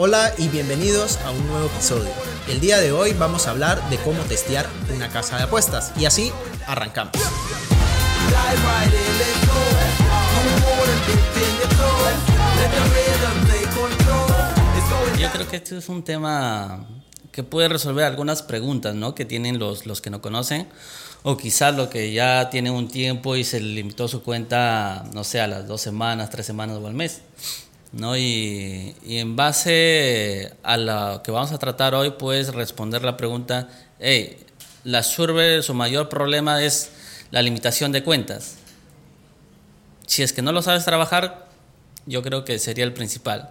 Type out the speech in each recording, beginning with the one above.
Hola y bienvenidos a un nuevo episodio. El día de hoy vamos a hablar de cómo testear una casa de apuestas y así arrancamos. Yo creo que este es un tema que puede resolver algunas preguntas ¿no? que tienen los, los que no conocen o quizás lo que ya tienen un tiempo y se limitó su cuenta, no sé, a las dos semanas, tres semanas o al mes. ¿No? Y, y, en base a lo que vamos a tratar hoy, puedes responder la pregunta, hey, la Survey, su mayor problema es la limitación de cuentas. Si es que no lo sabes trabajar, yo creo que sería el principal.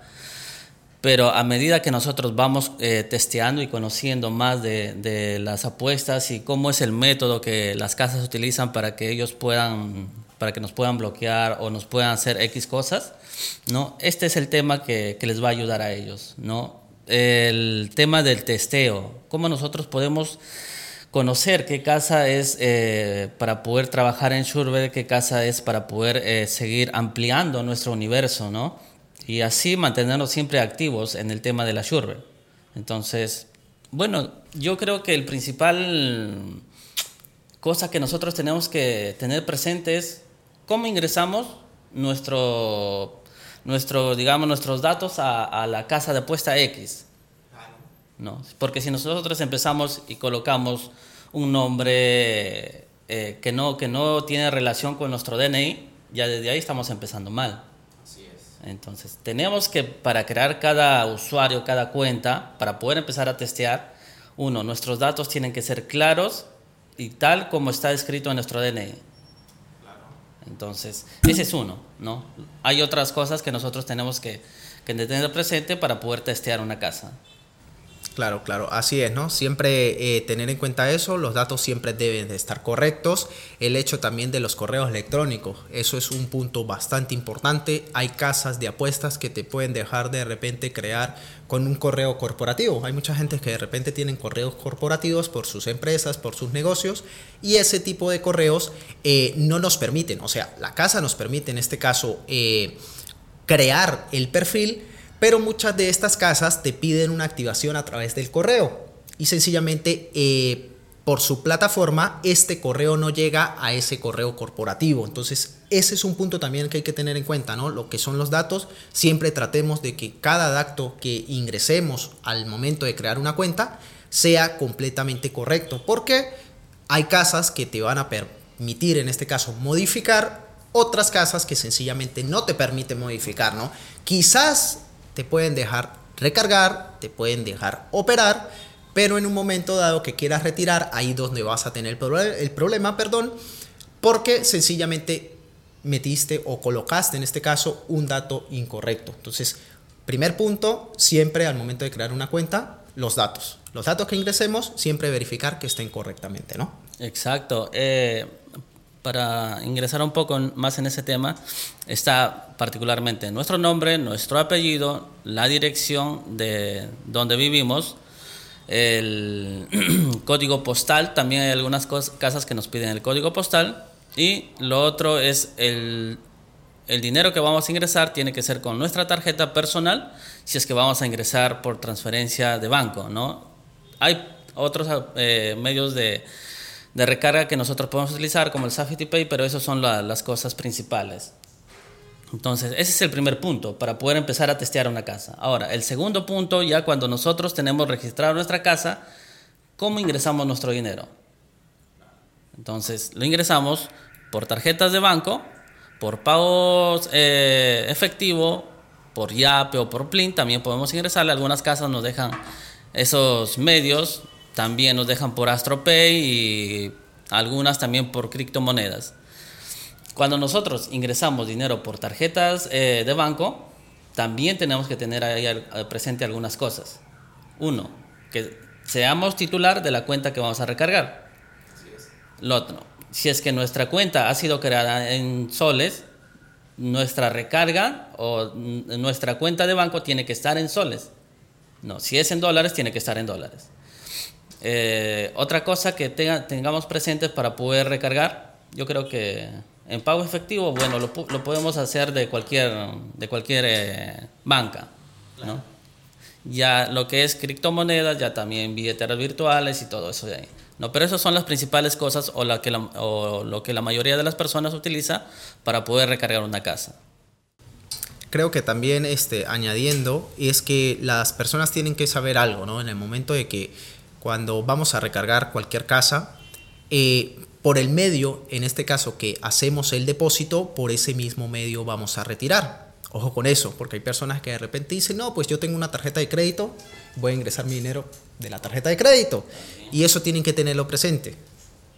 Pero a medida que nosotros vamos eh, testeando y conociendo más de, de, las apuestas y cómo es el método que las casas utilizan para que ellos puedan, para que nos puedan bloquear o nos puedan hacer X cosas, ¿no? Este es el tema que, que les va a ayudar a ellos, ¿no? El tema del testeo, cómo nosotros podemos conocer qué casa es eh, para poder trabajar en Shurbe, qué casa es para poder eh, seguir ampliando nuestro universo, ¿no? Y así mantenernos siempre activos en el tema de la Shurbe. Entonces, bueno, yo creo que el principal cosa que nosotros tenemos que tener presente es cómo ingresamos nuestro, nuestro digamos, nuestros datos a, a la casa de apuesta X. ¿no? Porque si nosotros empezamos y colocamos un nombre eh, que, no, que no tiene relación con nuestro DNI, ya desde ahí estamos empezando mal. Así es. Entonces, tenemos que, para crear cada usuario, cada cuenta, para poder empezar a testear, uno, nuestros datos tienen que ser claros y tal como está escrito en nuestro DNI. Entonces, ese es uno, ¿no? Hay otras cosas que nosotros tenemos que, que tener presente para poder testear una casa. Claro, claro, así es, ¿no? Siempre eh, tener en cuenta eso, los datos siempre deben de estar correctos, el hecho también de los correos electrónicos, eso es un punto bastante importante, hay casas de apuestas que te pueden dejar de repente crear con un correo corporativo, hay mucha gente que de repente tienen correos corporativos por sus empresas, por sus negocios, y ese tipo de correos eh, no nos permiten, o sea, la casa nos permite en este caso eh, crear el perfil, pero muchas de estas casas te piden una activación a través del correo y sencillamente eh, por su plataforma este correo no llega a ese correo corporativo. Entonces ese es un punto también que hay que tener en cuenta, ¿no? Lo que son los datos, siempre tratemos de que cada dato que ingresemos al momento de crear una cuenta sea completamente correcto, porque hay casas que te van a permitir en este caso modificar otras casas que sencillamente no te permiten modificar, ¿no? Quizás te pueden dejar recargar, te pueden dejar operar, pero en un momento dado que quieras retirar, ahí donde vas a tener el problema, perdón, porque sencillamente metiste o colocaste en este caso un dato incorrecto. Entonces, primer punto, siempre al momento de crear una cuenta, los datos. Los datos que ingresemos, siempre verificar que estén correctamente, ¿no? Exacto. Eh, para ingresar un poco más en ese tema, está particularmente nuestro nombre, nuestro apellido, la dirección de donde vivimos, el código postal, también hay algunas casas que nos piden el código postal, y lo otro es el, dinero que vamos a ingresar tiene que ser con nuestra tarjeta personal, si es que vamos a ingresar por transferencia de banco, ¿no? Hay otros eh, medios de de recarga que nosotros podemos utilizar, como el Safety Pay, pero esas son la, las cosas principales. Entonces, ese es el primer punto para poder empezar a testear una casa. Ahora, el segundo punto, ya cuando nosotros tenemos registrado nuestra casa, ¿cómo ingresamos nuestro dinero? Entonces, lo ingresamos por tarjetas de banco, por pagos eh, efectivo, por YAPE o por PLIN, también podemos ingresarle. Algunas casas nos dejan esos medios también nos dejan por AstroPay y algunas también por criptomonedas. Cuando nosotros ingresamos dinero por tarjetas eh, de banco, también tenemos que tener ahí presente algunas cosas. Uno, que seamos titular de la cuenta que vamos a recargar. Otro, si es que nuestra cuenta ha sido creada en soles, nuestra recarga o nuestra cuenta de banco tiene que estar en soles. No, si es en dólares, tiene que estar en dólares. Eh, otra cosa que tenga, tengamos presentes para poder recargar, yo creo que en pago efectivo, bueno, lo, lo podemos hacer de cualquier, de cualquier eh, banca, ¿no? Ya lo que es criptomonedas, ya también billeteras virtuales y todo eso de ahí. No, pero esas son las principales cosas o, la que o lo que la mayoría de las personas utiliza para poder recargar una casa. Creo que también este, añadiendo es que las personas tienen que saber algo, ¿no? En el momento de que cuando vamos a recargar cualquier casa, eh, por el medio, en este caso que hacemos el depósito, por ese mismo medio vamos a retirar. Ojo con eso, porque hay personas que de repente dicen, no, pues yo tengo una tarjeta de crédito, voy a ingresar mi dinero de la tarjeta de crédito. Y eso tienen que tenerlo presente.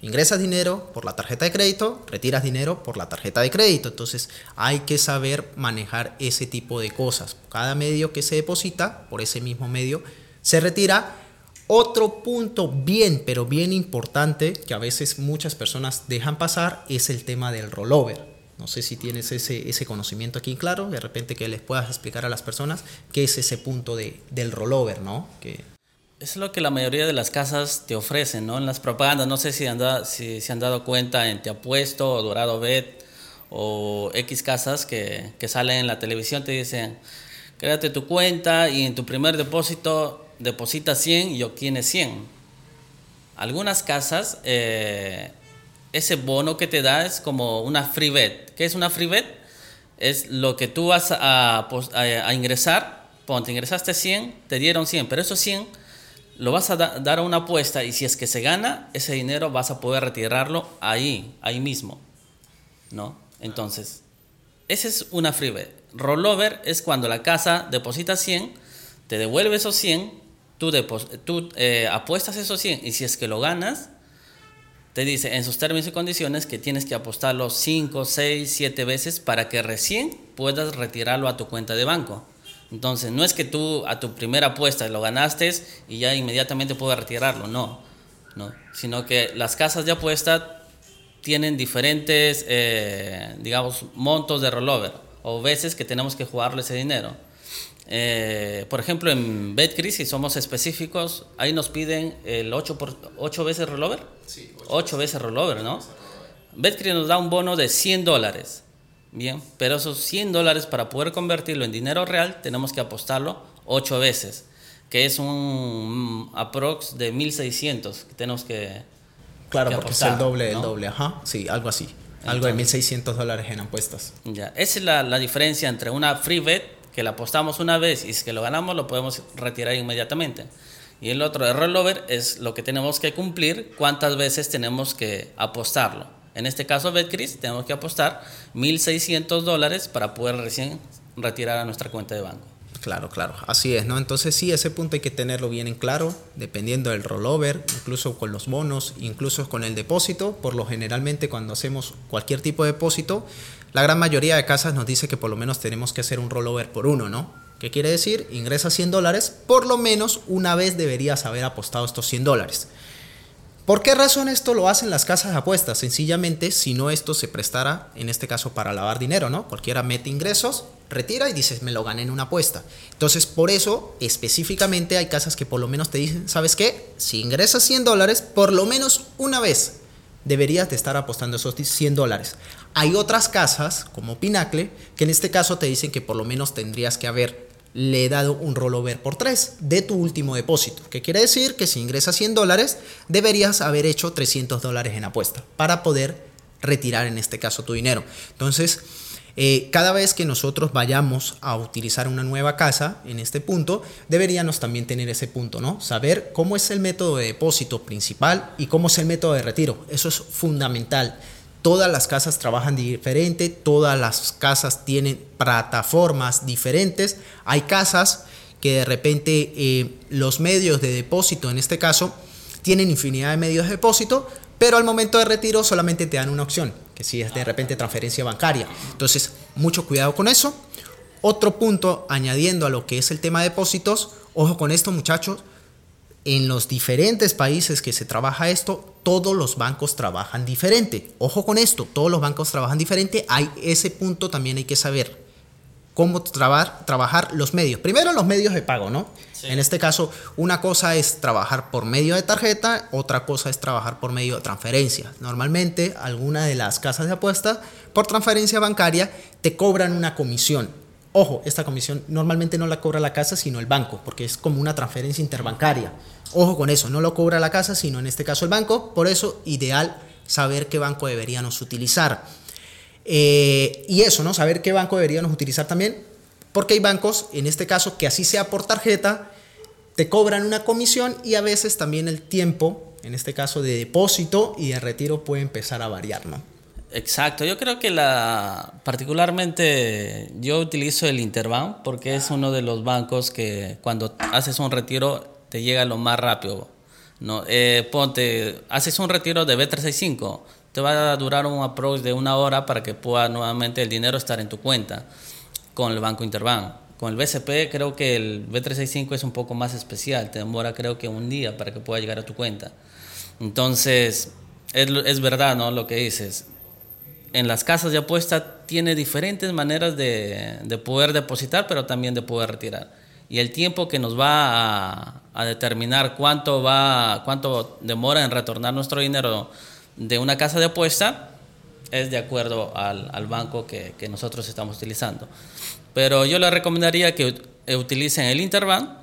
Ingresas dinero por la tarjeta de crédito, retiras dinero por la tarjeta de crédito. Entonces hay que saber manejar ese tipo de cosas. Cada medio que se deposita, por ese mismo medio, se retira. Otro punto bien, pero bien importante, que a veces muchas personas dejan pasar, es el tema del rollover. No sé si tienes ese, ese conocimiento aquí claro, de repente que les puedas explicar a las personas qué es ese punto de, del rollover, ¿no? Que, es lo que la mayoría de las casas te ofrecen, ¿no? En las propagandas, no sé si, anda, si se han dado cuenta en Te Apuesto o Dorado Bet o X casas que, que salen en la televisión, te dicen, créate tu cuenta y en tu primer depósito deposita 100 y obtienes 100. Algunas casas, eh, ese bono que te da es como una free bet. ¿Qué es una free bet? Es lo que tú vas a, a ingresar, ponte, ingresaste 100, te dieron 100, pero esos 100 lo vas a dar a una apuesta y si es que se gana, ese dinero vas a poder retirarlo ahí, ahí mismo. ¿No? Entonces, esa es una free bet. Rollover es cuando la casa deposita 100, te devuelve esos 100, tú, eh, apuestas esos 100 y si es que lo ganas, te dice en sus términos y condiciones que tienes que apostarlo 5, 6, 7 veces para que recién puedas retirarlo a tu cuenta de banco. Entonces, no es que tú a tu primera apuesta lo ganaste y ya inmediatamente puedes retirarlo, no, no, sino que las casas de apuesta tienen diferentes, eh, digamos, montos de rollover o veces que tenemos que jugarle ese dinero. Eh, por ejemplo, en Betcris, si somos específicos, ahí nos piden el 8, por, 8 veces rollover. Sí, 8, veces rollover, ¿no? Betcris nos da un bono de 100 dólares. Bien, pero esos 100 dólares para poder convertirlo en dinero real tenemos que apostarlo 8 veces, que es un aprox de 1600 que tenemos que Claro, porque es el doble, el doble, ajá, sí, algo así. algo de 1600 dólares en apuestas. Ya, esa es la, la, diferencia entre una free bet, que apostamos una vez y si que lo ganamos lo podemos retirar inmediatamente. Y el otro, el rollover, es lo que tenemos que cumplir, cuántas veces tenemos que apostarlo. En este caso, Betcris, tenemos que apostar 1.600 dólares para poder recién retirar a nuestra cuenta de banco. Claro, claro, así es, ¿no? Entonces sí, ese punto hay que tenerlo bien en claro, dependiendo del rollover, incluso con los bonos, incluso con el depósito. Por lo generalmente cuando hacemos cualquier tipo de depósito, la gran mayoría de casas nos dice que por lo menos tenemos que hacer un rollover por uno, ¿no? ¿Qué quiere decir? Ingresa 100 dólares, por lo menos una vez deberías haber apostado estos 100 dólares. ¿Por qué razón esto lo hacen las casas de apuestas? Sencillamente, si no esto se prestara, en este caso, para lavar dinero, ¿no? Cualquiera mete ingresos, retira y dices, me lo gané en una apuesta. Entonces, por eso, específicamente hay casas que por lo menos te dicen, ¿sabes qué? Si ingresas 100 dólares, por lo menos una vez deberías de estar apostando esos 100 dólares. Hay otras casas, como Pinacle, que en este caso te dicen que por lo menos tendrías que haber le dado un rollover por 3 de tu último depósito. ¿Qué quiere decir? Que si ingresas 100 dólares, deberías haber hecho 300 dólares en apuesta para poder retirar en este caso tu dinero. Entonces, eh, cada vez que nosotros vayamos a utilizar una nueva casa, en este punto, deberíamos también tener ese punto, ¿no? Saber cómo es el método de depósito principal y cómo es el método de retiro. Eso es fundamental. Todas las casas trabajan diferente, todas las casas tienen plataformas diferentes. Hay casas que de repente eh, los medios de depósito, en este caso, tienen infinidad de medios de depósito, pero al momento de retiro solamente te dan una opción, que si es de repente transferencia bancaria. Entonces, mucho cuidado con eso. Otro punto, añadiendo a lo que es el tema de depósitos, ojo con esto muchachos, en los diferentes países que se trabaja esto, todos los bancos trabajan diferente. Ojo con esto, todos los bancos trabajan diferente. Hay ese punto también hay que saber cómo trabajar los medios. Primero los medios de pago, ¿no? En este caso, una cosa es trabajar por medio de tarjeta, otra cosa es trabajar por medio de transferencia. Normalmente, alguna de las casas de apuestas por transferencia bancaria te cobran una comisión. Ojo, esta comisión normalmente no la cobra la casa, sino el banco, porque es como una transferencia interbancaria. Ojo con eso, no lo cobra la casa, sino en este caso el banco. Por eso, ideal saber qué banco deberíamos utilizar. Eh, y eso, ¿no? Saber qué banco deberíamos utilizar también, porque hay bancos, en este caso, que así sea por tarjeta, te cobran una comisión y a veces también el tiempo, en este caso de depósito y de retiro, puede empezar a variar, ¿no? Exacto, yo creo que la particularmente yo utilizo el Interbank porque es uno de los bancos que cuando haces un retiro te llega lo más rápido. No, eh, ponte, haces un retiro de B365, te va a durar un approach de una hora para que pueda nuevamente el dinero estar en tu cuenta con el banco Interbank. Con el BCP creo que el B365 es un poco más especial, te demora creo que un día para que pueda llegar a tu cuenta. Entonces, es, es verdad, ¿no? Lo que dices en las casas de apuesta tiene diferentes maneras de, poder depositar, pero también de poder retirar. Y el tiempo que nos va a, determinar cuánto, va, cuánto demora en retornar nuestro dinero de una casa de apuesta es de acuerdo al, banco que, nosotros estamos utilizando. Pero yo le recomendaría que utilicen el Interbank.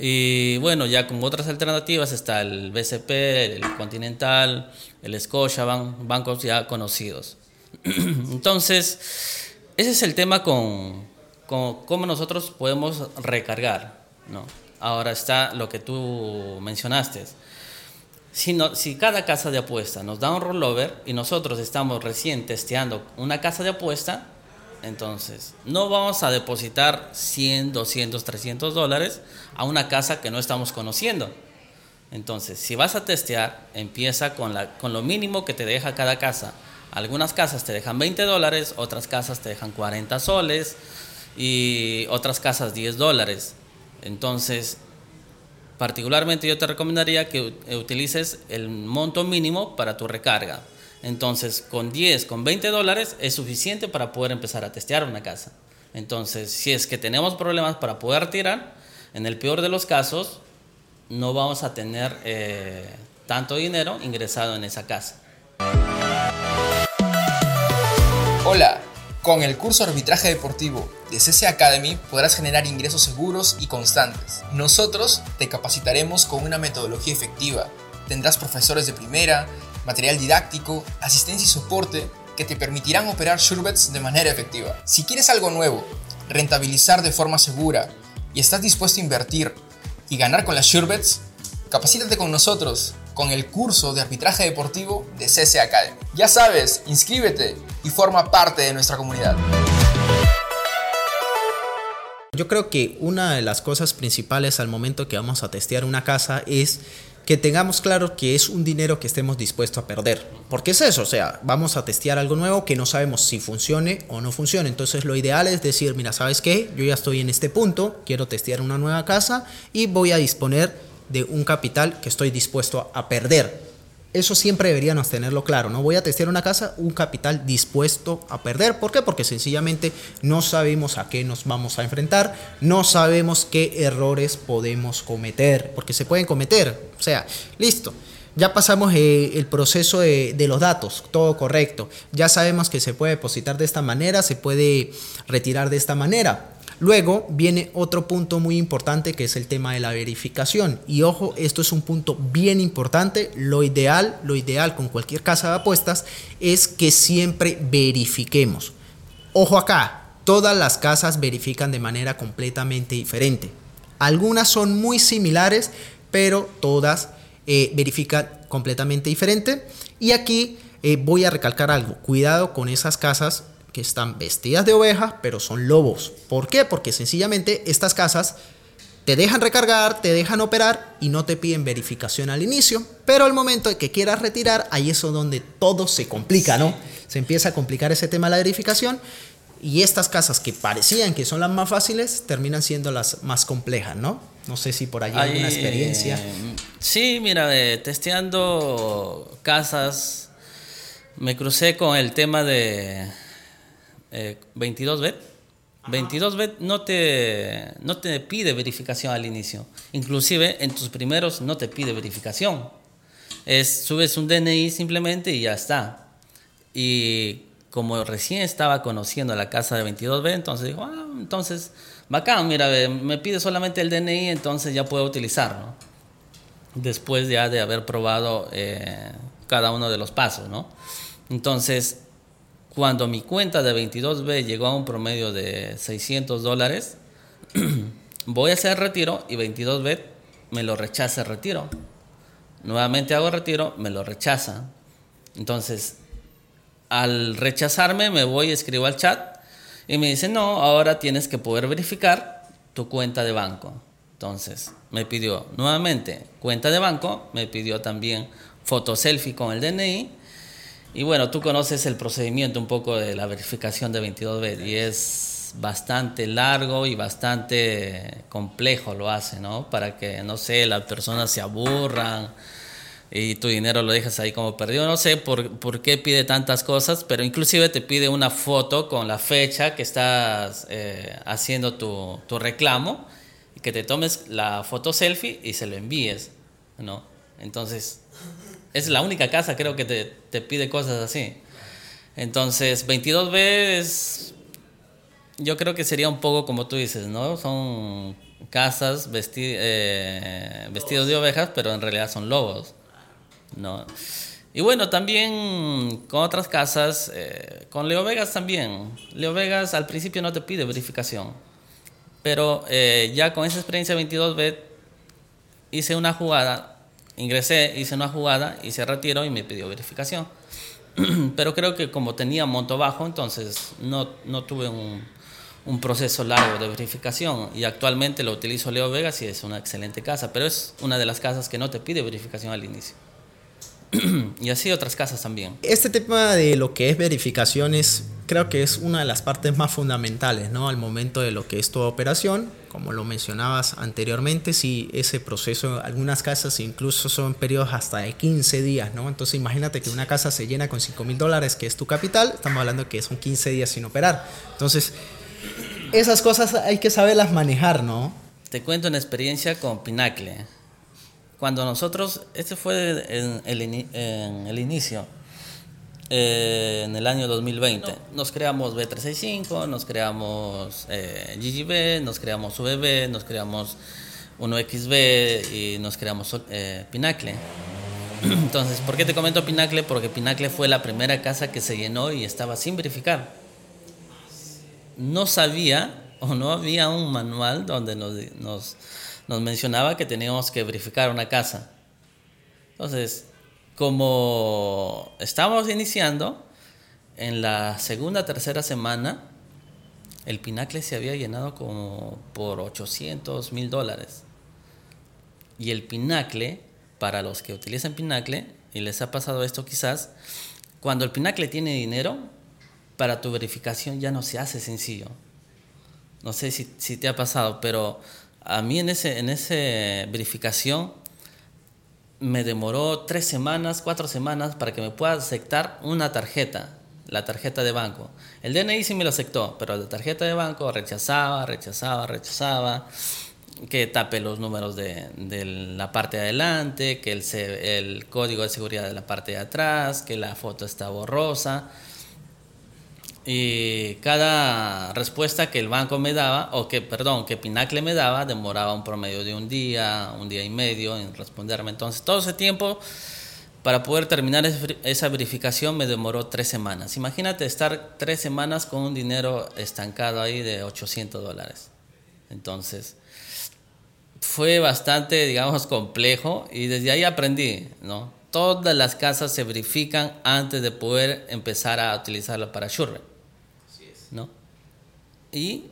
Y bueno, ya con otras alternativas está el BCP, el Continental, el Scotiabank, bancos ya conocidos. Entonces, ese es el tema con, cómo nosotros podemos recargar. ¿no? Ahora está lo que tú mencionaste. Si, si cada casa de apuesta nos da un rollover y nosotros estamos recién testeando una casa de apuesta, entonces no vamos a depositar 100, 200, 300 dólares a una casa que no estamos conociendo entonces, si vas a testear, empieza con, con lo mínimo que te deja cada casa. Algunas casas te dejan 20 dólares, otras casas te dejan 40 soles y otras casas 10 dólares. Entonces, particularmente yo te recomendaría que utilices el monto mínimo para tu recarga. Entonces, con 10, con 20 dólares es suficiente para poder empezar a testear una casa. Entonces, si es que tenemos problemas para poder tirar, en el peor de los casos, no vamos a tener eh, tanto dinero ingresado en esa casa. Hola, con el curso Arbitraje Deportivo de CC Academy podrás generar ingresos seguros y constantes. Nosotros te capacitaremos con una metodología efectiva. Tendrás profesores de primera, material didáctico, asistencia y soporte que te permitirán operar Surebets de manera efectiva. Si quieres algo nuevo, rentabilizar de forma segura y estás dispuesto a invertir y ganar con las Surebets, capacítate con nosotros con el curso de arbitraje deportivo de CC Academy. Ya sabes, inscríbete y forma parte de nuestra comunidad. Yo creo que una de las cosas principales al momento que vamos a testear una casa es que tengamos claro que es un dinero que estemos dispuestos a perder. Porque es eso, o sea, vamos a testear algo nuevo que no sabemos si funcione o no funcione. Entonces lo ideal es decir, mira, ¿sabes qué? Yo ya estoy en este punto, quiero testear una nueva casa y voy a disponer de un capital que estoy dispuesto a perder. Eso siempre deberíamos tenerlo claro. No voy a testear una casa, un capital dispuesto a perder. ¿Por qué? Porque sencillamente no sabemos a qué nos vamos a enfrentar, no sabemos qué errores podemos cometer, porque se pueden cometer. O sea, listo. Ya pasamos eh, el proceso de, de, los datos, todo correcto. Ya sabemos que se puede depositar de esta manera, se puede retirar de esta manera. Luego viene otro punto muy importante que es el tema de la verificación. Y ojo, esto es un punto bien importante. Lo ideal, lo ideal con cualquier casa de apuestas es que siempre verifiquemos. Ojo acá, todas las casas verifican de manera completamente diferente. Algunas son muy similares, pero todas eh, verifican completamente diferente. Y aquí eh, voy a recalcar algo. Cuidado con esas casas que están vestidas de ovejas, pero son lobos. ¿Por qué? Porque sencillamente estas casas te dejan recargar, te dejan operar y no te piden verificación al inicio, pero al momento de que quieras retirar, ahí es donde todo se complica, ¿no? Se empieza a complicar ese tema de la verificación y estas casas que parecían que son las más fáciles terminan siendo las más complejas, ¿no? No sé si por ahí hay alguna experiencia. Sí, mira, testeando casas, me crucé con el tema de 22bet. Eh, 22bet no te, no te pide verificación al inicio. Inclusive en tus primeros no te pide verificación. Es, subes un DNI simplemente y ya está. Y como recién estaba conociendo la casa de 22B, entonces dijo, ah, entonces, bacán, mira, me pide solamente el DNI, entonces ya puedo utilizarlo. Después ya de haber probado eh, cada uno de los pasos, ¿no? Entonces, cuando mi cuenta de 22B llegó a un promedio de 600 dólares, voy a hacer retiro y 22B me lo rechaza el retiro. Nuevamente hago retiro, me lo rechaza. Entonces, al rechazarme, me voy, escribo al chat y me dice, no, ahora tienes que poder verificar tu cuenta de banco. Entonces, me pidió nuevamente cuenta de banco, me pidió también foto selfie con el DNI. Y bueno, tú conoces el procedimiento un poco de la verificación de 22B y es bastante largo y bastante complejo lo hace, ¿no? Para que, no sé, las personas se aburran y tu dinero lo dejas ahí como perdido. No sé por, por, qué pide tantas cosas, pero inclusive te pide una foto con la fecha que estás eh, haciendo tu, tu, reclamo y que te tomes la foto selfie y se lo envíes, ¿no? Entonces, es la única casa creo que te, pide cosas así. Entonces, 22B es, yo creo que sería un poco como tú dices, ¿no? Son casas vesti eh, vestidos de ovejas, pero en realidad son lobos. ¿no? Y bueno, también con otras casas, eh, con Leo Vegas también. Leo Vegas al principio no te pide verificación, pero eh, ya con esa experiencia 22B hice una jugada, ingresé, hice una jugada y se y me pidió verificación. pero creo que como tenía monto bajo, entonces no, no tuve un, un proceso largo de verificación y actualmente lo utilizo Leo Vegas y es una excelente casa, pero es una de las casas que no te pide verificación al inicio. y así otras casas también. Este tema de lo que es verificaciones creo que es una de las partes más fundamentales, ¿no? Al momento de lo que es toda operación, como lo mencionabas anteriormente, si ese proceso, algunas casas incluso son periodos hasta de 15 días, ¿no? Entonces imagínate que una casa se llena con 5 mil dólares, que es tu capital, estamos hablando que son 15 días sin operar. Entonces, esas cosas hay que saberlas manejar, ¿no? Te cuento una experiencia con Pinacle cuando nosotros, este fue en el, en el inicio, eh, en el año 2020, nos creamos B365, nos creamos eh, GGB, nos creamos UBB, nos creamos 1XB y nos creamos eh, Pinacle. Entonces, ¿por qué te comento Pinacle? Porque Pinacle fue la primera casa que se llenó y estaba sin verificar. No sabía o no había un manual donde nos, nos nos mencionaba que teníamos que verificar una casa. Entonces, como estamos iniciando, en la segunda, tercera semana, el Pinacle se había llenado como por 800 mil dólares. Y el Pinacle, para los que utilizan Pinacle, y les ha pasado esto quizás, cuando el Pinacle tiene dinero, para tu verificación ya no se hace sencillo. No sé si, si te ha pasado, pero a mí en ese, en ese verificación me demoró tres semanas, cuatro semanas para que me pueda aceptar una tarjeta, la tarjeta de banco. El DNI sí me lo aceptó, pero la tarjeta de banco rechazaba, rechazaba, rechazaba, que tape los números de, la parte de adelante, que el, el código de seguridad de la parte de atrás, que la foto está borrosa. Y cada respuesta que el banco me daba, o que, perdón, que Pinacle me daba, demoraba un promedio de un día, un día y medio en responderme. Entonces, todo ese tiempo para poder terminar esa verificación me demoró tres semanas. Imagínate estar tres semanas con un dinero estancado ahí de 800 dólares. Entonces, fue bastante, digamos, complejo y desde ahí aprendí, ¿no? Todas las casas se verifican antes de poder empezar a utilizarlo para Shure. ¿No? Y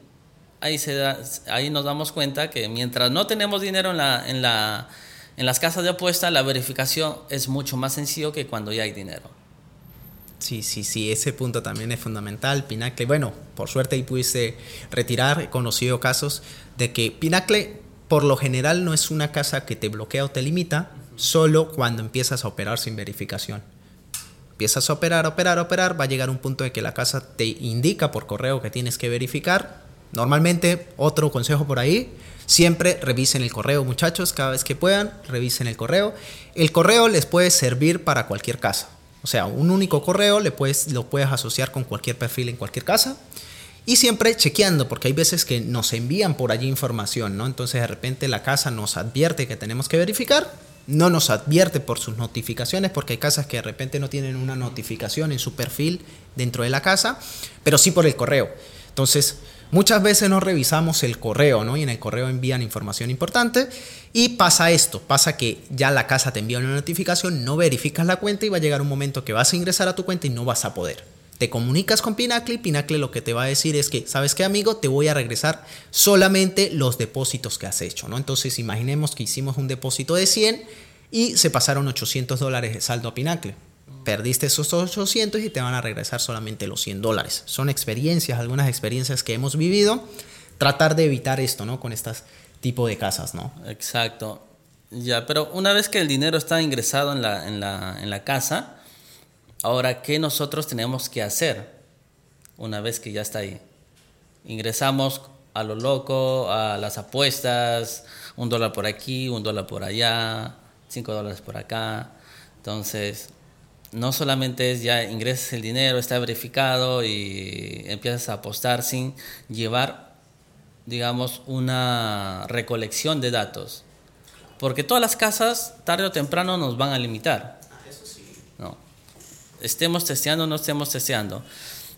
ahí, se da, ahí nos damos cuenta que mientras no tenemos dinero en, la, en, la, en las casas de apuesta, la verificación es mucho más sencillo que cuando ya hay dinero. Sí, sí, sí, ese punto también es fundamental. Pinacle, bueno, por suerte ahí pudiste retirar, he conocido casos de que Pinacle por lo general no es una casa que te bloquea o te limita, solo cuando empiezas a operar sin verificación. Empiezas a operar, operar, operar, va a llegar un punto en que la casa te indica por correo que tienes que verificar. Normalmente, otro consejo por ahí, siempre revisen el correo, muchachos, cada vez que puedan, revisen el correo. El correo les puede servir para cualquier casa. O sea, un único correo le puedes, lo puedes asociar con cualquier perfil en cualquier casa. Y siempre chequeando, porque hay veces que nos envían por allí información, ¿no? Entonces de repente la casa nos advierte que tenemos que verificar, no nos advierte por sus notificaciones, porque hay casas que de repente no tienen una notificación en su perfil dentro de la casa, pero sí por el correo. Entonces, muchas veces no revisamos el correo, ¿no? Y en el correo envían información importante y pasa esto, pasa que ya la casa te envía una notificación, no verificas la cuenta y va a llegar un momento que vas a ingresar a tu cuenta y no vas a poder te comunicas con Pinacle y Pinacle lo que te va a decir es que, ¿sabes qué amigo? Te voy a regresar solamente los depósitos que has hecho, ¿no? Entonces imaginemos que hicimos un depósito de 100 y se pasaron 800 dólares de saldo a Pinacle. Perdiste esos 800 y te van a regresar solamente los 100 dólares. Son experiencias, algunas experiencias que hemos vivido. Tratar de evitar esto, ¿no? Con estas tipo de casas, ¿no? Exacto. Ya, pero una vez que el dinero está ingresado en la, en la, en la casa, Ahora, ¿qué nosotros tenemos que hacer una vez que ya está ahí? Ingresamos a lo loco, a las apuestas, un dólar por aquí, un dólar por allá, cinco dólares por acá. Entonces, no solamente es ya ingresas el dinero, está verificado y empiezas a apostar sin llevar, digamos, una recolección de datos. Porque todas las casas, tarde o temprano, nos van a limitar estemos testeando o no estemos testeando.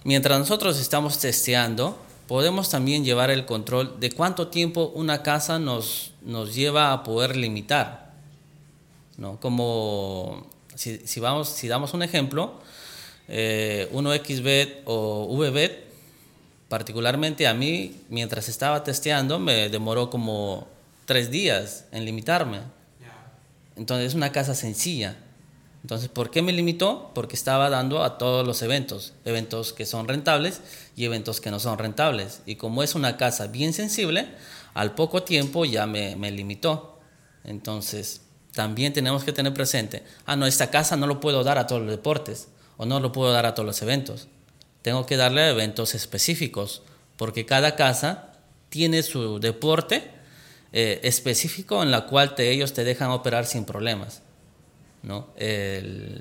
Mientras nosotros estamos testeando, podemos también llevar el control de cuánto tiempo una casa nos, nos lleva a poder limitar. ¿no? Como si, si, vamos, si damos un ejemplo, eh, 1xbet o vbet, particularmente a mí, mientras estaba testeando, me demoró como tres días en limitarme. Entonces es una casa sencilla. Entonces, ¿por qué me limitó? Porque estaba dando a todos los eventos, eventos que son rentables y eventos que no son rentables. Y como es una casa bien sensible, al poco tiempo ya me, me limitó. Entonces, también tenemos que tener presente, ah, no, esta casa no lo puedo dar a todos los deportes o no lo puedo dar a todos los eventos. Tengo que darle a eventos específicos, porque cada casa tiene su deporte eh, específico en la cual te, ellos te dejan operar sin problemas. ¿No? El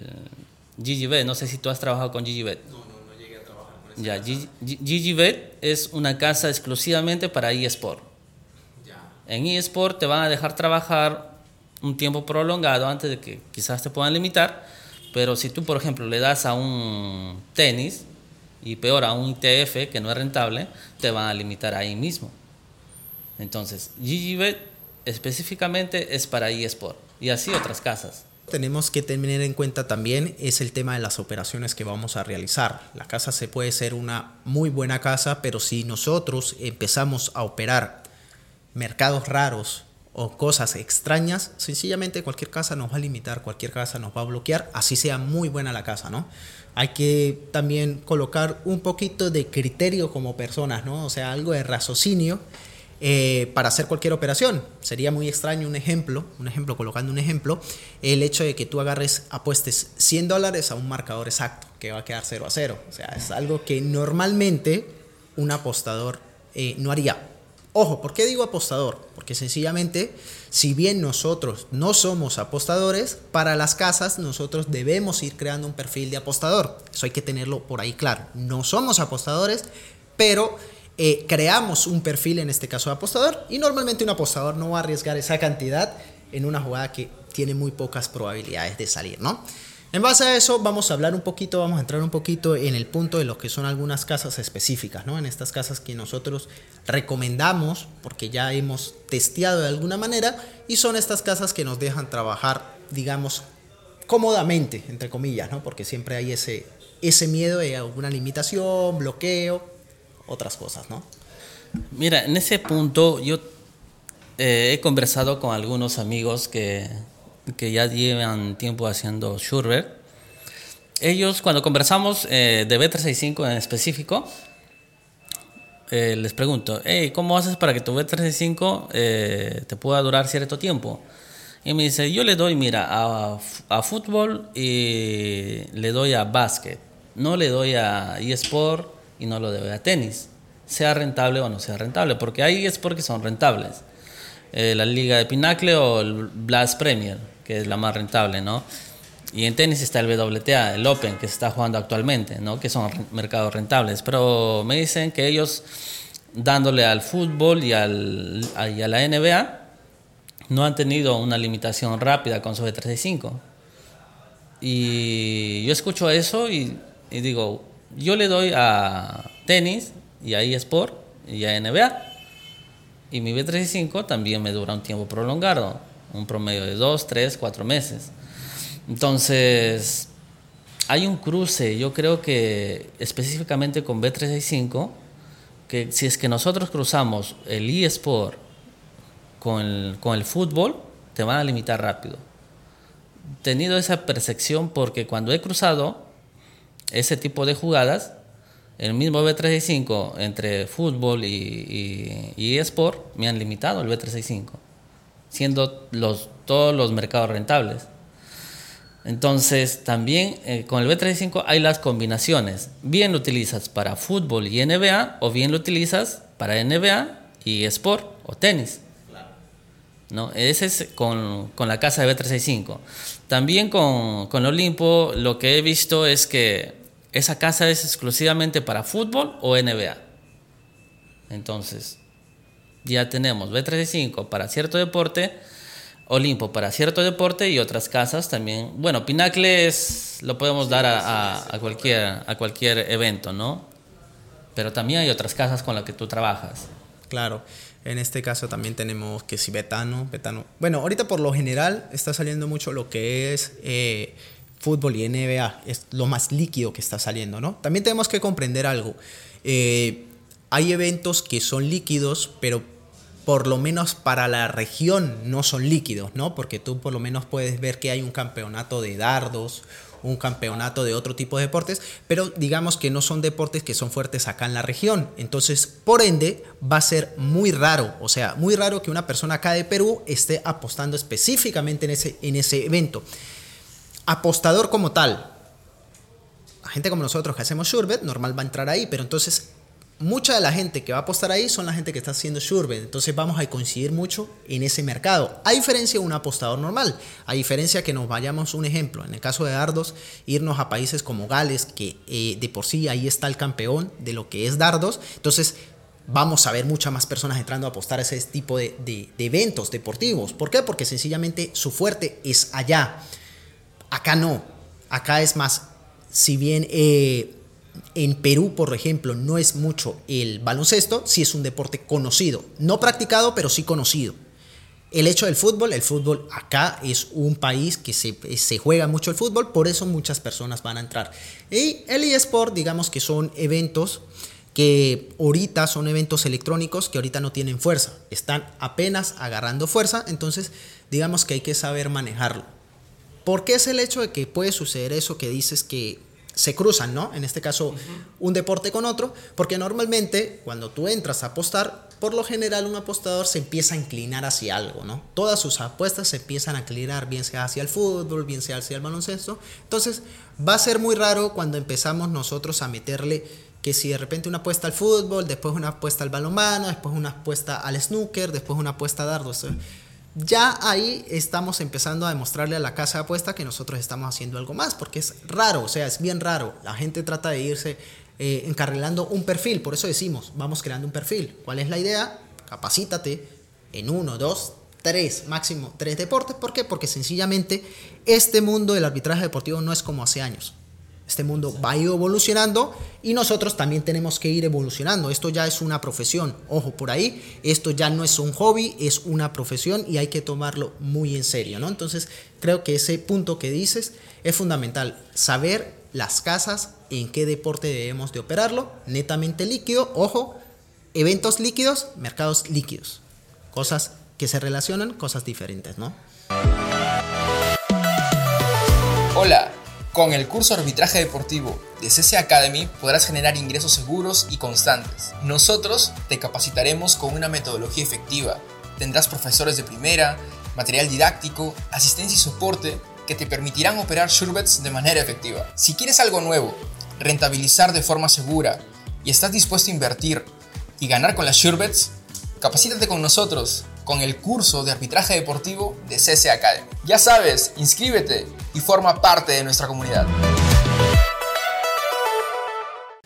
GGBet, no sé si tú has trabajado con GGBet. No, no, no llegué a trabajar con Ya, GGBet es una casa exclusivamente para eSport. Ya. En eSport te van a dejar trabajar un tiempo prolongado antes de que quizás te puedan limitar, pero si tú, por ejemplo, le das a un tenis y peor a un ITF que no es rentable, te van a limitar ahí mismo. Entonces, GGBet específicamente es para eSport y así otras casas tenemos que tener en cuenta también es el tema de las operaciones que vamos a realizar. La casa se puede ser una muy buena casa, pero si nosotros empezamos a operar mercados raros o cosas extrañas, sencillamente cualquier casa nos va a limitar, cualquier casa nos va a bloquear, así sea muy buena la casa, ¿no? Hay que también colocar un poquito de criterio como personas, ¿no? O sea, algo de raciocinio eh, para hacer cualquier operación. Sería muy extraño un ejemplo, un ejemplo, colocando un ejemplo, el hecho de que tú agarres, apuestes 100 dólares a un marcador exacto, que va a quedar 0 a 0. O sea, es algo que normalmente un apostador eh, no haría. Ojo, ¿por qué digo apostador? Porque sencillamente, si bien nosotros no somos apostadores, para las casas nosotros debemos ir creando un perfil de apostador. Eso hay que tenerlo por ahí claro. No somos apostadores, pero eh, creamos un perfil, en este caso de apostador, y normalmente un apostador no va a arriesgar esa cantidad en una jugada que tiene muy pocas probabilidades de salir, ¿no? En base a eso vamos a hablar un poquito, vamos a entrar un poquito en el punto de lo que son algunas casas específicas, ¿no? En estas casas que nosotros recomendamos porque ya hemos testeado de alguna manera y son estas casas que nos dejan trabajar, digamos, cómodamente, entre comillas, ¿no? Porque siempre hay ese, ese miedo de alguna limitación, bloqueo, otras cosas, ¿no? Mira, en ese punto yo eh, he conversado con algunos amigos que, que ya llevan tiempo haciendo Shurber. Ellos, cuando conversamos eh, de B365 en específico, eh, les pregunto, hey, ¿cómo haces para que tu B365 te pueda durar cierto tiempo? Y me dice, yo le doy, mira, a, a fútbol y le doy a básquet, no le doy a eSport y no lo debe a tenis, sea rentable o no sea rentable, porque ahí es porque son rentables. Eh, la Liga de Pinacle o el Blast Premier, que es la más rentable, ¿no? Y en tenis está el WTA, el Open, que se está jugando actualmente, ¿no? que son mercados rentables. Pero me dicen que ellos, dándole al fútbol y, al, y a la NBA, no han tenido una limitación rápida con su B365. Y yo escucho eso y, y digo, yo le doy a tenis y a eSport y a NBA. Y mi B365 también me dura un tiempo prolongado, un promedio de 2, 3, 4 meses. Entonces, hay un cruce, yo creo que específicamente con B365, que si es que nosotros cruzamos el eSport con el, con el fútbol, te van a limitar rápido. Tenido esa percepción porque cuando he cruzado ese tipo de jugadas, el mismo B365 entre fútbol y, y, eSport me han limitado el B365, siendo los, todos los mercados rentables. Entonces, también eh, con el B35 hay las combinaciones. Bien lo utilizas para fútbol y NBA o bien lo utilizas para NBA y sport o tenis. ¿No? Ese es con, con, la casa de B365. También con, con Olimpo lo que he visto es que esa casa es exclusivamente para fútbol o NBA. Entonces, ya tenemos B35 para cierto deporte Olimpo para cierto deporte y otras casas también. Bueno, Pinacle lo podemos dar a, cualquier, a cualquier evento, ¿no? Pero también hay otras casas con las que tú trabajas. Claro, en este caso también tenemos que si Betano, Betano. Bueno, ahorita por lo general está saliendo mucho lo que es eh, fútbol y NBA, es lo más líquido que está saliendo, ¿no? También tenemos que comprender algo. Eh, hay eventos que son líquidos, pero por lo menos para la región no son líquidos, ¿no? Porque tú por lo menos puedes ver que hay un campeonato de dardos, un campeonato de otro tipo de deportes, pero digamos que no son deportes que son fuertes acá en la región. Entonces, por ende, va a ser muy raro, o sea, muy raro que una persona acá de Perú esté apostando específicamente en ese, en ese evento. Apostador como tal, la gente como nosotros que hacemos Shurbet, normal va a entrar ahí, pero entonces mucha de la gente que va a apostar ahí son la gente que está haciendo Shurbet. Entonces vamos a coincidir mucho en ese mercado. A diferencia de un apostador normal. A diferencia que nos vayamos un ejemplo. En el caso de dardos, irnos a países como Gales, que eh, de por sí ahí está el campeón de lo que es dardos. Entonces vamos a ver muchas más personas entrando a apostar a ese tipo de, de eventos deportivos. ¿Por qué? Porque sencillamente su fuerte es allá. Acá no. Acá es más, si bien eh, en Perú, por ejemplo, no es mucho el baloncesto, sí es un deporte conocido, no practicado, pero sí conocido. El hecho del fútbol, el fútbol acá es un país que se, juega mucho el fútbol, por eso muchas personas van a entrar. Y el eSport, digamos que son eventos que ahorita son eventos electrónicos que ahorita no tienen fuerza, están apenas agarrando fuerza, entonces digamos que hay que saber manejarlo. ¿Por qué es el hecho de que puede suceder eso que dices que se cruzan, ¿no? En este caso, un deporte con otro, porque normalmente cuando tú entras a apostar, por lo general un apostador se empieza a inclinar hacia algo, ¿no? Todas sus apuestas se empiezan a inclinar, bien sea hacia el fútbol, bien sea hacia el baloncesto. Entonces, va a ser muy raro cuando empezamos nosotros a meterle que si de repente una apuesta al fútbol, después una apuesta al balonmano, después una apuesta al snooker, después una apuesta a dardos ya ahí estamos empezando a demostrarle a la casa de apuesta que nosotros estamos haciendo algo más, porque es raro, o sea, es bien raro. La gente trata de irse eh, encarrilando un perfil, por eso decimos, vamos creando un perfil. ¿Cuál es la idea? Capacítate en uno, dos, tres, máximo tres deportes. ¿Por qué? Porque sencillamente este mundo del arbitraje deportivo no es como hace años. Este mundo va a ir evolucionando y nosotros también tenemos que ir evolucionando. Esto ya es una profesión. Ojo, por ahí, esto ya no es un hobby, es una profesión y hay que tomarlo muy en serio, ¿no? Entonces, creo que ese punto que dices es fundamental. Saber las casas, en qué deporte debemos de operarlo, netamente líquido, ojo, eventos líquidos, mercados líquidos. Cosas que se relacionan, cosas diferentes, ¿no? Hola. Con el curso Arbitraje Deportivo de CC Academy podrás generar ingresos seguros y constantes. Nosotros te capacitaremos con una metodología efectiva. Tendrás profesores de primera, material didáctico, asistencia y soporte que te permitirán operar Surebets de manera efectiva. Si quieres algo nuevo, rentabilizar de forma segura y estás dispuesto a invertir y ganar con las Surebets, capacítate con nosotros con el curso de arbitraje deportivo de CC. Ya sabes, inscríbete y forma parte de nuestra comunidad.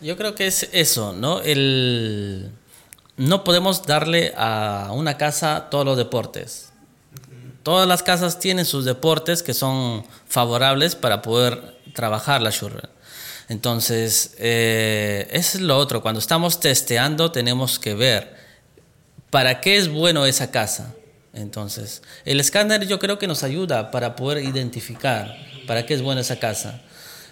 Yo creo que es eso, ¿no? El, no podemos darle a una casa todos los deportes. Todas las casas tienen sus deportes que son favorables para poder trabajar la shurra. Entonces, eh, es lo otro. Cuando estamos testeando, tenemos que ver para qué es bueno esa casa. Entonces, el escáner yo creo que nos ayuda para poder identificar para qué es buena esa casa.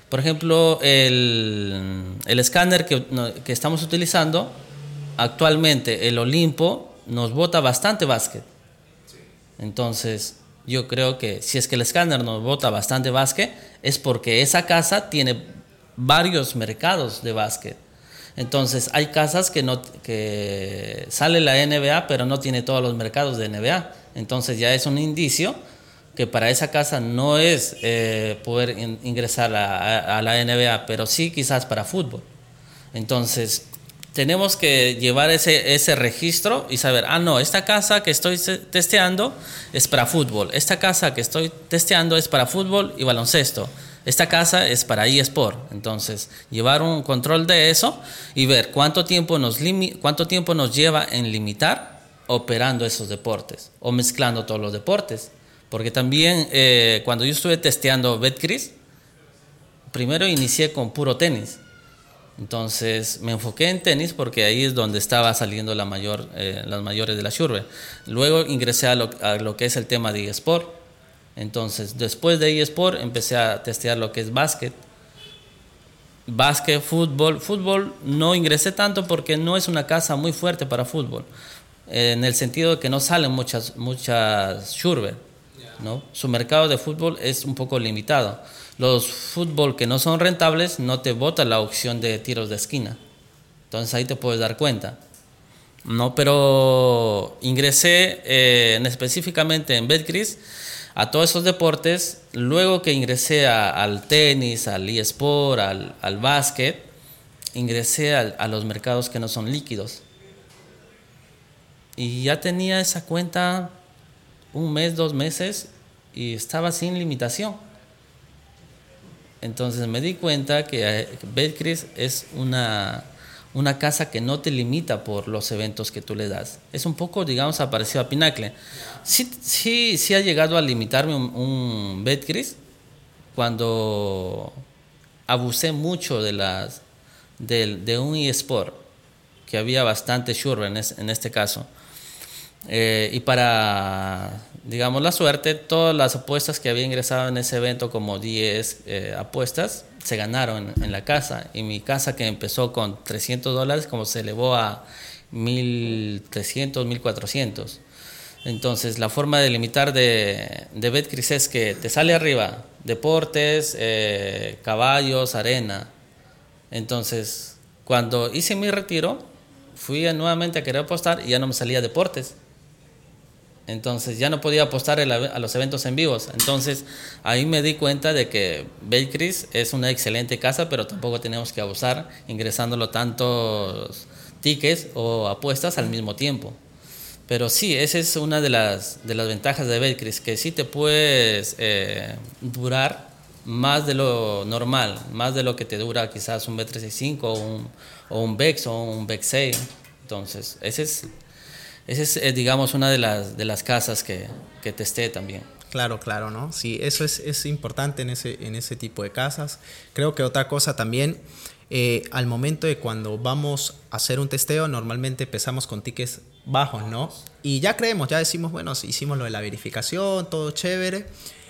Por ejemplo, el, escáner que, que, estamos utilizando, actualmente el Olimpo nos bota bastante básquet. Entonces, yo creo que si es que el escáner nos bota bastante básquet, es porque esa casa tiene varios mercados de básquet. Entonces, hay casas que, no, que sale la NBA, pero no tiene todos los mercados de NBA. Entonces, ya es un indicio que para esa casa no es eh, poder ingresar a, la NBA, pero sí quizás para fútbol. Entonces, tenemos que llevar ese, ese registro y saber, ah, no, esta casa que estoy testeando es para fútbol, esta casa que estoy testeando es para fútbol y baloncesto, esta casa es para eSport. Entonces, llevar un control de eso y ver cuánto tiempo nos, cuánto tiempo nos lleva en limitar operando esos deportes o mezclando todos los deportes. Porque también eh, cuando yo estuve testeando Betcris, primero inicié con puro tenis. Entonces me enfoqué en tenis porque ahí es donde estaba saliendo la mayor, eh, las mayores de la Shurbe. Luego ingresé a lo, a lo, que es el tema de eSport. Entonces después de eSport empecé a testear lo que es básquet. Básquet, fútbol. Fútbol no ingresé tanto porque no es una casa muy fuerte para fútbol. En el sentido de que no salen muchas, muchas Shurbe. ¿no? Su mercado de fútbol es un poco limitado. Los fútbol que no son rentables no te bota la opción de tiros de esquina. Entonces ahí te puedes dar cuenta. No, pero ingresé eh, específicamente en Betcris a todos esos deportes. Luego que ingresé al tenis, al eSport, al, al básquet, ingresé a los mercados que no son líquidos. Y ya tenía esa cuenta un mes, dos meses y estaba sin limitación. Entonces me di cuenta que eh, Betcris es una, una casa que no te limita por los eventos que tú le das. Es un poco, digamos, parecido a Pinacle. Sí, sí, sí ha llegado a limitarme un, un Betcris cuando abusé mucho de, las, de, un eSport, que había bastante sure en, en este caso. Eh, y para, digamos, la suerte, todas las apuestas que había ingresado en ese evento, como 10 eh, apuestas, se ganaron en, la casa. Y mi casa, que empezó con 300 dólares, como se elevó a 1300, 1400. Entonces, la forma de limitar de, Betcris es que te sale arriba deportes, eh, caballos, arena. Entonces, cuando hice mi retiro, fui nuevamente a querer apostar y ya no me salía deportes. Entonces ya no podía apostar a los eventos en vivos. Entonces ahí me di cuenta de que Bakeries es una excelente casa, pero tampoco tenemos que abusar ingresándolo tantos tickets o apuestas al mismo tiempo. Pero sí, esa es una de las, de las ventajas de Bakeries, que sí te puedes eh, durar más de lo normal, más de lo que te dura quizás un B365 o un, o un BEX o un BEX 6. Entonces, ese es esa es, eh, digamos, una de las, de las casas que, que testé también. Claro, claro, ¿no? Sí, eso es, es, importante en ese, en ese tipo de casas. Creo que otra cosa también, eh, al momento de cuando vamos a hacer un testeo, normalmente empezamos con tickets bajos, ¿no? Y ya creemos, ya decimos, bueno, hicimos lo de la verificación, todo chévere,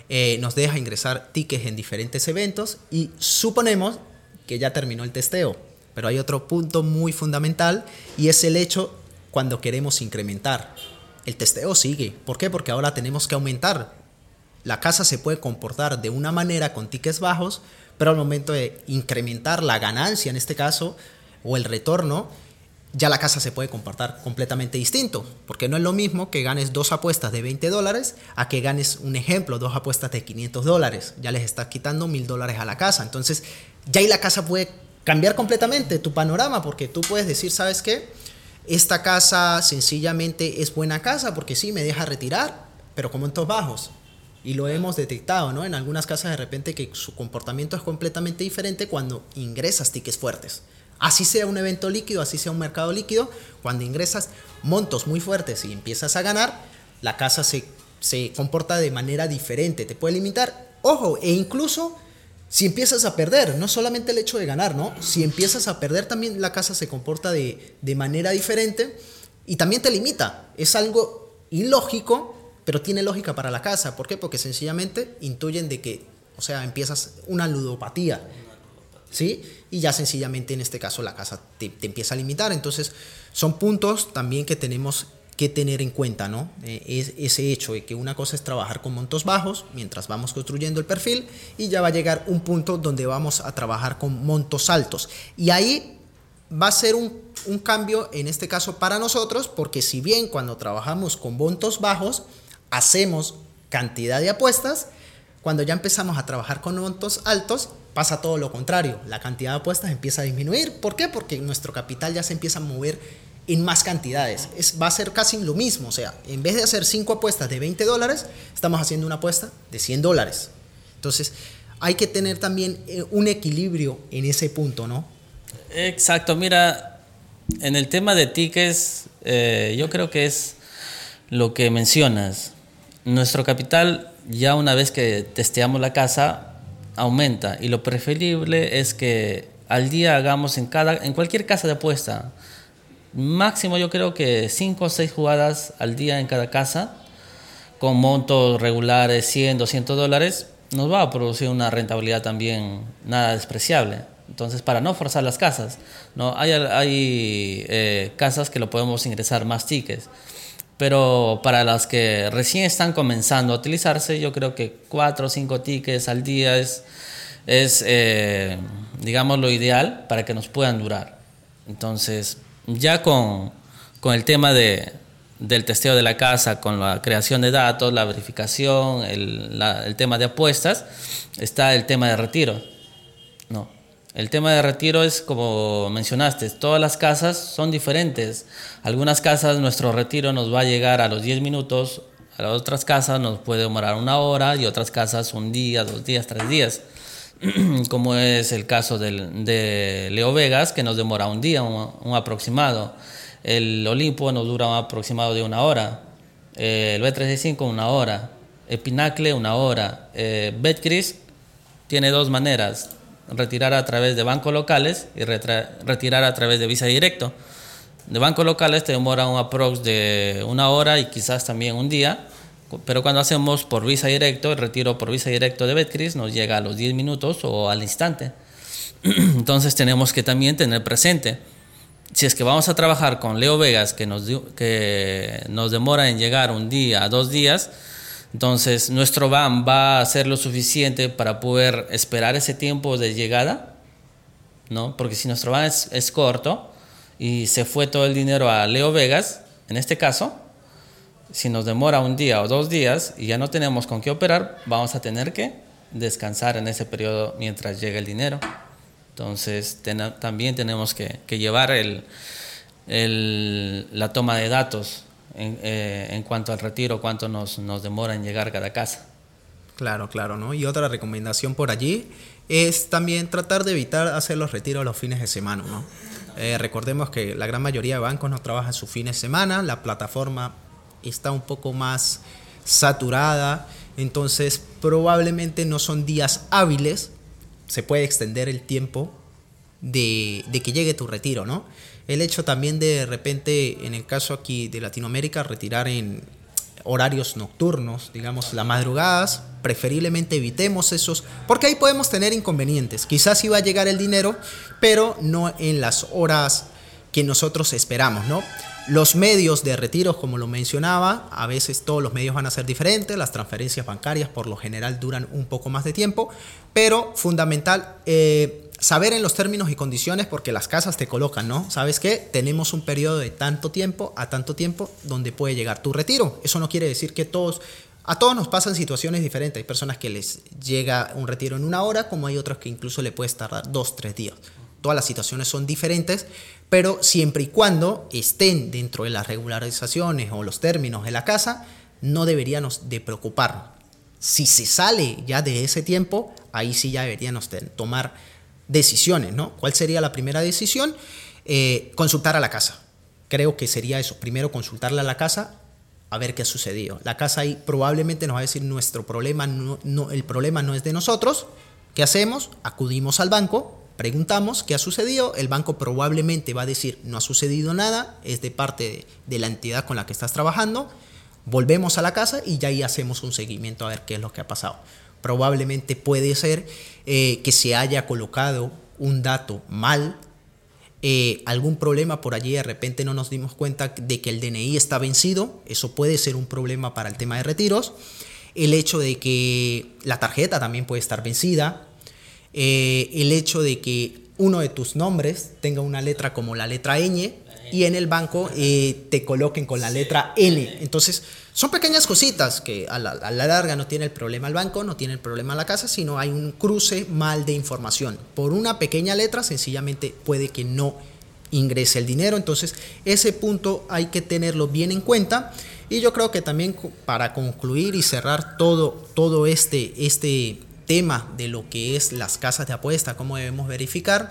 eh, nos deja ingresar tickets en diferentes eventos y suponemos que ya terminó el testeo. Pero hay otro punto muy fundamental y es el hecho cuando queremos incrementar. El testeo sigue. ¿Por qué? Porque ahora tenemos que aumentar. La casa se puede comportar de una manera con tickets bajos, pero al momento de incrementar la ganancia en este caso, o el retorno, ya la casa se puede comportar completamente distinto, porque no es lo mismo que ganes dos apuestas de 20 dólares a que ganes, un ejemplo, dos apuestas de 500 dólares. Ya les estás quitando mil dólares a la casa. Entonces, ya ahí la casa puede cambiar completamente tu panorama, porque tú puedes decir, ¿sabes qué? Esta casa sencillamente es buena casa porque sí me deja retirar, pero como en todos bajos. Y lo hemos detectado, ¿no? En algunas casas de repente que su comportamiento es completamente diferente cuando ingresas tickets fuertes. Así sea un evento líquido, así sea un mercado líquido, cuando ingresas montos muy fuertes y empiezas a ganar, la casa se, se comporta de manera diferente, te puede limitar. Ojo, e incluso si empiezas a perder, no solamente el hecho de ganar, ¿no? Si empiezas a perder también la casa se comporta de, de manera diferente y también te limita. Es algo ilógico, pero tiene lógica para la casa. ¿Por qué? Porque sencillamente intuyen de que, o sea, empiezas una ludopatía. ¿Sí? Y ya sencillamente en este caso la casa te, empieza a limitar. Entonces, son puntos también que tenemos que tener en cuenta, ¿no? Eh, es, ese hecho de que una cosa es trabajar con montos bajos mientras vamos construyendo el perfil y ya va a llegar un punto donde vamos a trabajar con montos altos. Y ahí va a ser un, un cambio en este caso para nosotros porque si bien cuando trabajamos con montos bajos hacemos cantidad de apuestas, cuando ya empezamos a trabajar con montos altos, pasa todo lo contrario. La cantidad de apuestas empieza a disminuir. ¿Por qué? Porque nuestro capital ya se empieza a mover en más cantidades. Es, va a ser casi lo mismo. O sea, en vez de hacer 5 apuestas de 20 dólares, estamos haciendo una apuesta de 100 dólares. Entonces, hay que tener también eh, un equilibrio en ese punto, ¿no? Exacto, mira, en el tema de tickets, eh, yo creo que es lo que mencionas. Nuestro capital, ya una vez que testeamos la casa, aumenta y lo preferible es que al día hagamos en, cada, en cualquier casa de apuesta, máximo yo creo que 5 o 6 jugadas al día en cada casa, con montos regulares 100, 200 dólares, nos va a producir una rentabilidad también nada despreciable. Entonces, para no forzar las casas, ¿no? hay, hay eh, casas que lo podemos ingresar más tickets, pero para las que recién están comenzando a utilizarse, yo creo que 4 o 5 tickets al día es, eh, digamos, lo ideal para que nos puedan durar. Entonces, ya con, con el tema de, del testeo de la casa, con la creación de datos, la verificación, el, el tema de apuestas, está el tema de retiro. No, el tema de retiro es como mencionaste, todas las casas son diferentes. Algunas casas nuestro retiro nos va a llegar a los 10 minutos, a las otras casas nos puede demorar una hora y otras casas un día, dos días, tres días. como es el caso del, de Leo Vegas, que nos demora un día, un, aproximado. El Olimpo nos dura un aproximado de una hora. el B365 una hora. El Pinacle una hora. Eh, Betcris tiene dos maneras. Retirar a través de bancos locales y retirar a través de Visa Directo. De bancos locales te demora un aprox de una hora y quizás también un día pero cuando hacemos por visa directo, el retiro por visa directo de Betcris nos llega a los 10 minutos o al instante. Entonces tenemos que también tener presente, si es que vamos a trabajar con Leo Vegas, que nos, que nos demora en llegar un día, dos días, entonces nuestro BAM va a ser lo suficiente para poder esperar ese tiempo de llegada, ¿no? Porque si nuestro BAM es, corto y se fue todo el dinero a Leo Vegas, en este caso, si nos demora un día o dos días y ya no tenemos con qué operar, vamos a tener que descansar en ese periodo mientras llega el dinero. Entonces también tenemos que, llevar la toma de datos en, eh, en, cuanto al retiro, cuánto nos, nos demora en llegar cada casa. Claro, claro, ¿no? Y otra recomendación por allí es también tratar de evitar hacer los retiros los fines de semana, ¿no? Eh, recordemos que la gran mayoría de bancos no trabajan sus fines de semana, la plataforma está un poco más saturada, entonces probablemente no son días hábiles, se puede extender el tiempo de, que llegue tu retiro, ¿no? El hecho también de, repente, en el caso aquí de Latinoamérica, retirar en horarios nocturnos, digamos, las madrugadas, preferiblemente evitemos esos, porque ahí podemos tener inconvenientes. Quizás iba a llegar el dinero, pero no en las horas que nosotros esperamos, ¿no? Los medios de retiro, como lo mencionaba, a veces todos los medios van a ser diferentes, las transferencias bancarias por lo general duran un poco más de tiempo, pero fundamental eh, saber en los términos y condiciones porque las casas te colocan, ¿no? ¿Sabes qué? Tenemos un periodo de tanto tiempo a tanto tiempo donde puede llegar tu retiro. Eso no quiere decir que todos... A todos nos pasan situaciones diferentes. Hay personas que les llega un retiro en una hora, como hay otros que incluso le puedes tardar dos, tres días. Todas las situaciones son diferentes, pero siempre y cuando estén dentro de las regularizaciones o los términos de la casa, no deberíamos de preocuparnos. Si se sale ya de ese tiempo, ahí sí ya deberíamos tomar decisiones, ¿no? ¿Cuál sería la primera decisión? Eh, consultar a la casa. Creo que sería eso. Primero consultarle a la casa a ver qué ha sucedido. La casa ahí probablemente nos va a decir nuestro problema, no, el problema no es de nosotros. ¿Qué hacemos? Acudimos al banco, preguntamos qué ha sucedido. El banco probablemente va a decir no ha sucedido nada, es de parte de, la entidad con la que estás trabajando. Volvemos a la casa y ya ahí hacemos un seguimiento a ver qué es lo que ha pasado. Probablemente puede ser eh, que se haya colocado un dato mal eh, algún problema por allí, de repente no nos dimos cuenta de que el DNI está vencido, eso puede ser un problema para el tema de retiros. El hecho de que la tarjeta también puede estar vencida. Eh, el hecho de que uno de tus nombres tenga una letra como la letra ñ y en el banco eh, te coloquen con la letra N. Entonces, son pequeñas cositas que a la, larga no tiene el problema el banco, no tiene el problema la casa, sino hay un cruce mal de información. Por una pequeña letra, sencillamente puede que no ingrese el dinero. Entonces, ese punto hay que tenerlo bien en cuenta. Y yo creo que también para concluir y cerrar todo, todo este, este tema de lo que es las casas de apuesta, cómo debemos verificar,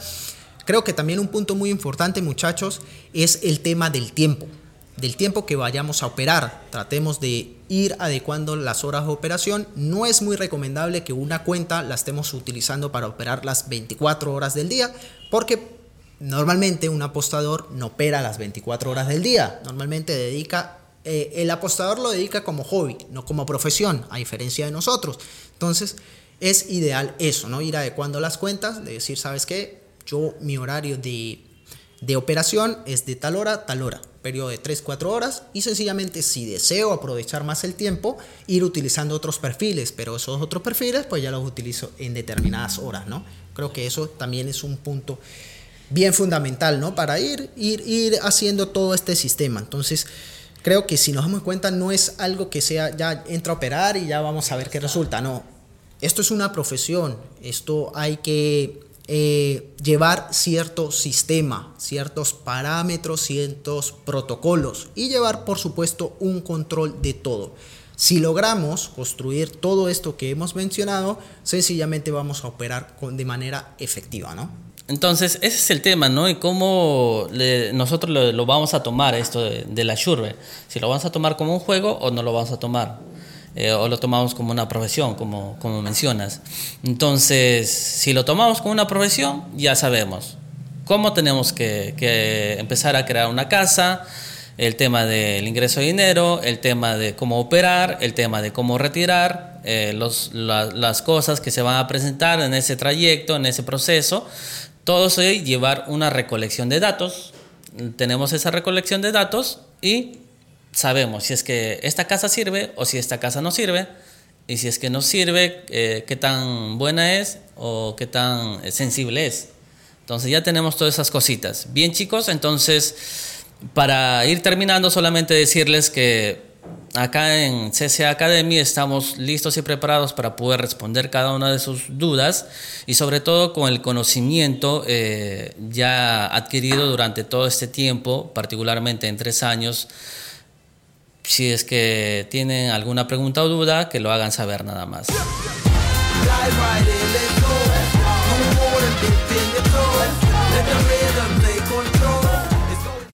creo que también un punto muy importante, muchachos, es el tema del tiempo del tiempo que vayamos a operar. Tratemos de ir adecuando las horas de operación. No es muy recomendable que una cuenta la estemos utilizando para operar las 24 horas del día, porque normalmente un apostador no opera las 24 horas del día. Normalmente dedica, eh, el apostador lo dedica como hobby, no como profesión, a diferencia de nosotros. Entonces, es ideal eso, ¿no? Ir adecuando las cuentas, de decir, ¿sabes qué? Yo, mi horario de, de operación es de tal hora, tal hora periodo de 3-4 horas y sencillamente si deseo aprovechar más el tiempo, ir utilizando otros perfiles, pero esos otros perfiles pues ya los utilizo en determinadas horas, ¿no? Creo que eso también es un punto bien fundamental, ¿no? Para ir, ir, ir haciendo todo este sistema. Entonces, creo que si nos damos cuenta no es algo que sea ya entra a operar y ya vamos a ver qué resulta, no. Esto es una profesión, esto hay que eh, llevar cierto sistema, ciertos parámetros, ciertos protocolos y llevar, por supuesto, un control de todo. Si logramos construir todo esto que hemos mencionado, sencillamente vamos a operar con, de manera efectiva, ¿no? Entonces, ese es el tema, ¿no? Y cómo nosotros lo, vamos a tomar esto de, de la Shurbe. Si lo vamos a tomar como un juego o no lo vamos a tomar. Eh, o lo tomamos como una profesión, como, como mencionas. Entonces, si lo tomamos como una profesión, ya sabemos cómo tenemos que, que empezar a crear una casa, el tema del ingreso de dinero, el tema de cómo operar, el tema de cómo retirar, eh, los, las cosas que se van a presentar en ese trayecto, en ese proceso. Todo eso es llevar una recolección de datos. Tenemos esa recolección de datos y sabemos si es que esta casa sirve o si esta casa no sirve. Y si es que no sirve, eh, qué tan buena es o qué tan sensible es. Entonces ya tenemos todas esas cositas. Bien chicos, entonces para ir terminando solamente decirles que acá en CCA Academy estamos listos y preparados para poder responder cada una de sus dudas y sobre todo con el conocimiento eh, ya adquirido durante todo este tiempo, particularmente en tres años si es que tienen alguna pregunta o duda, que lo hagan saber nada más.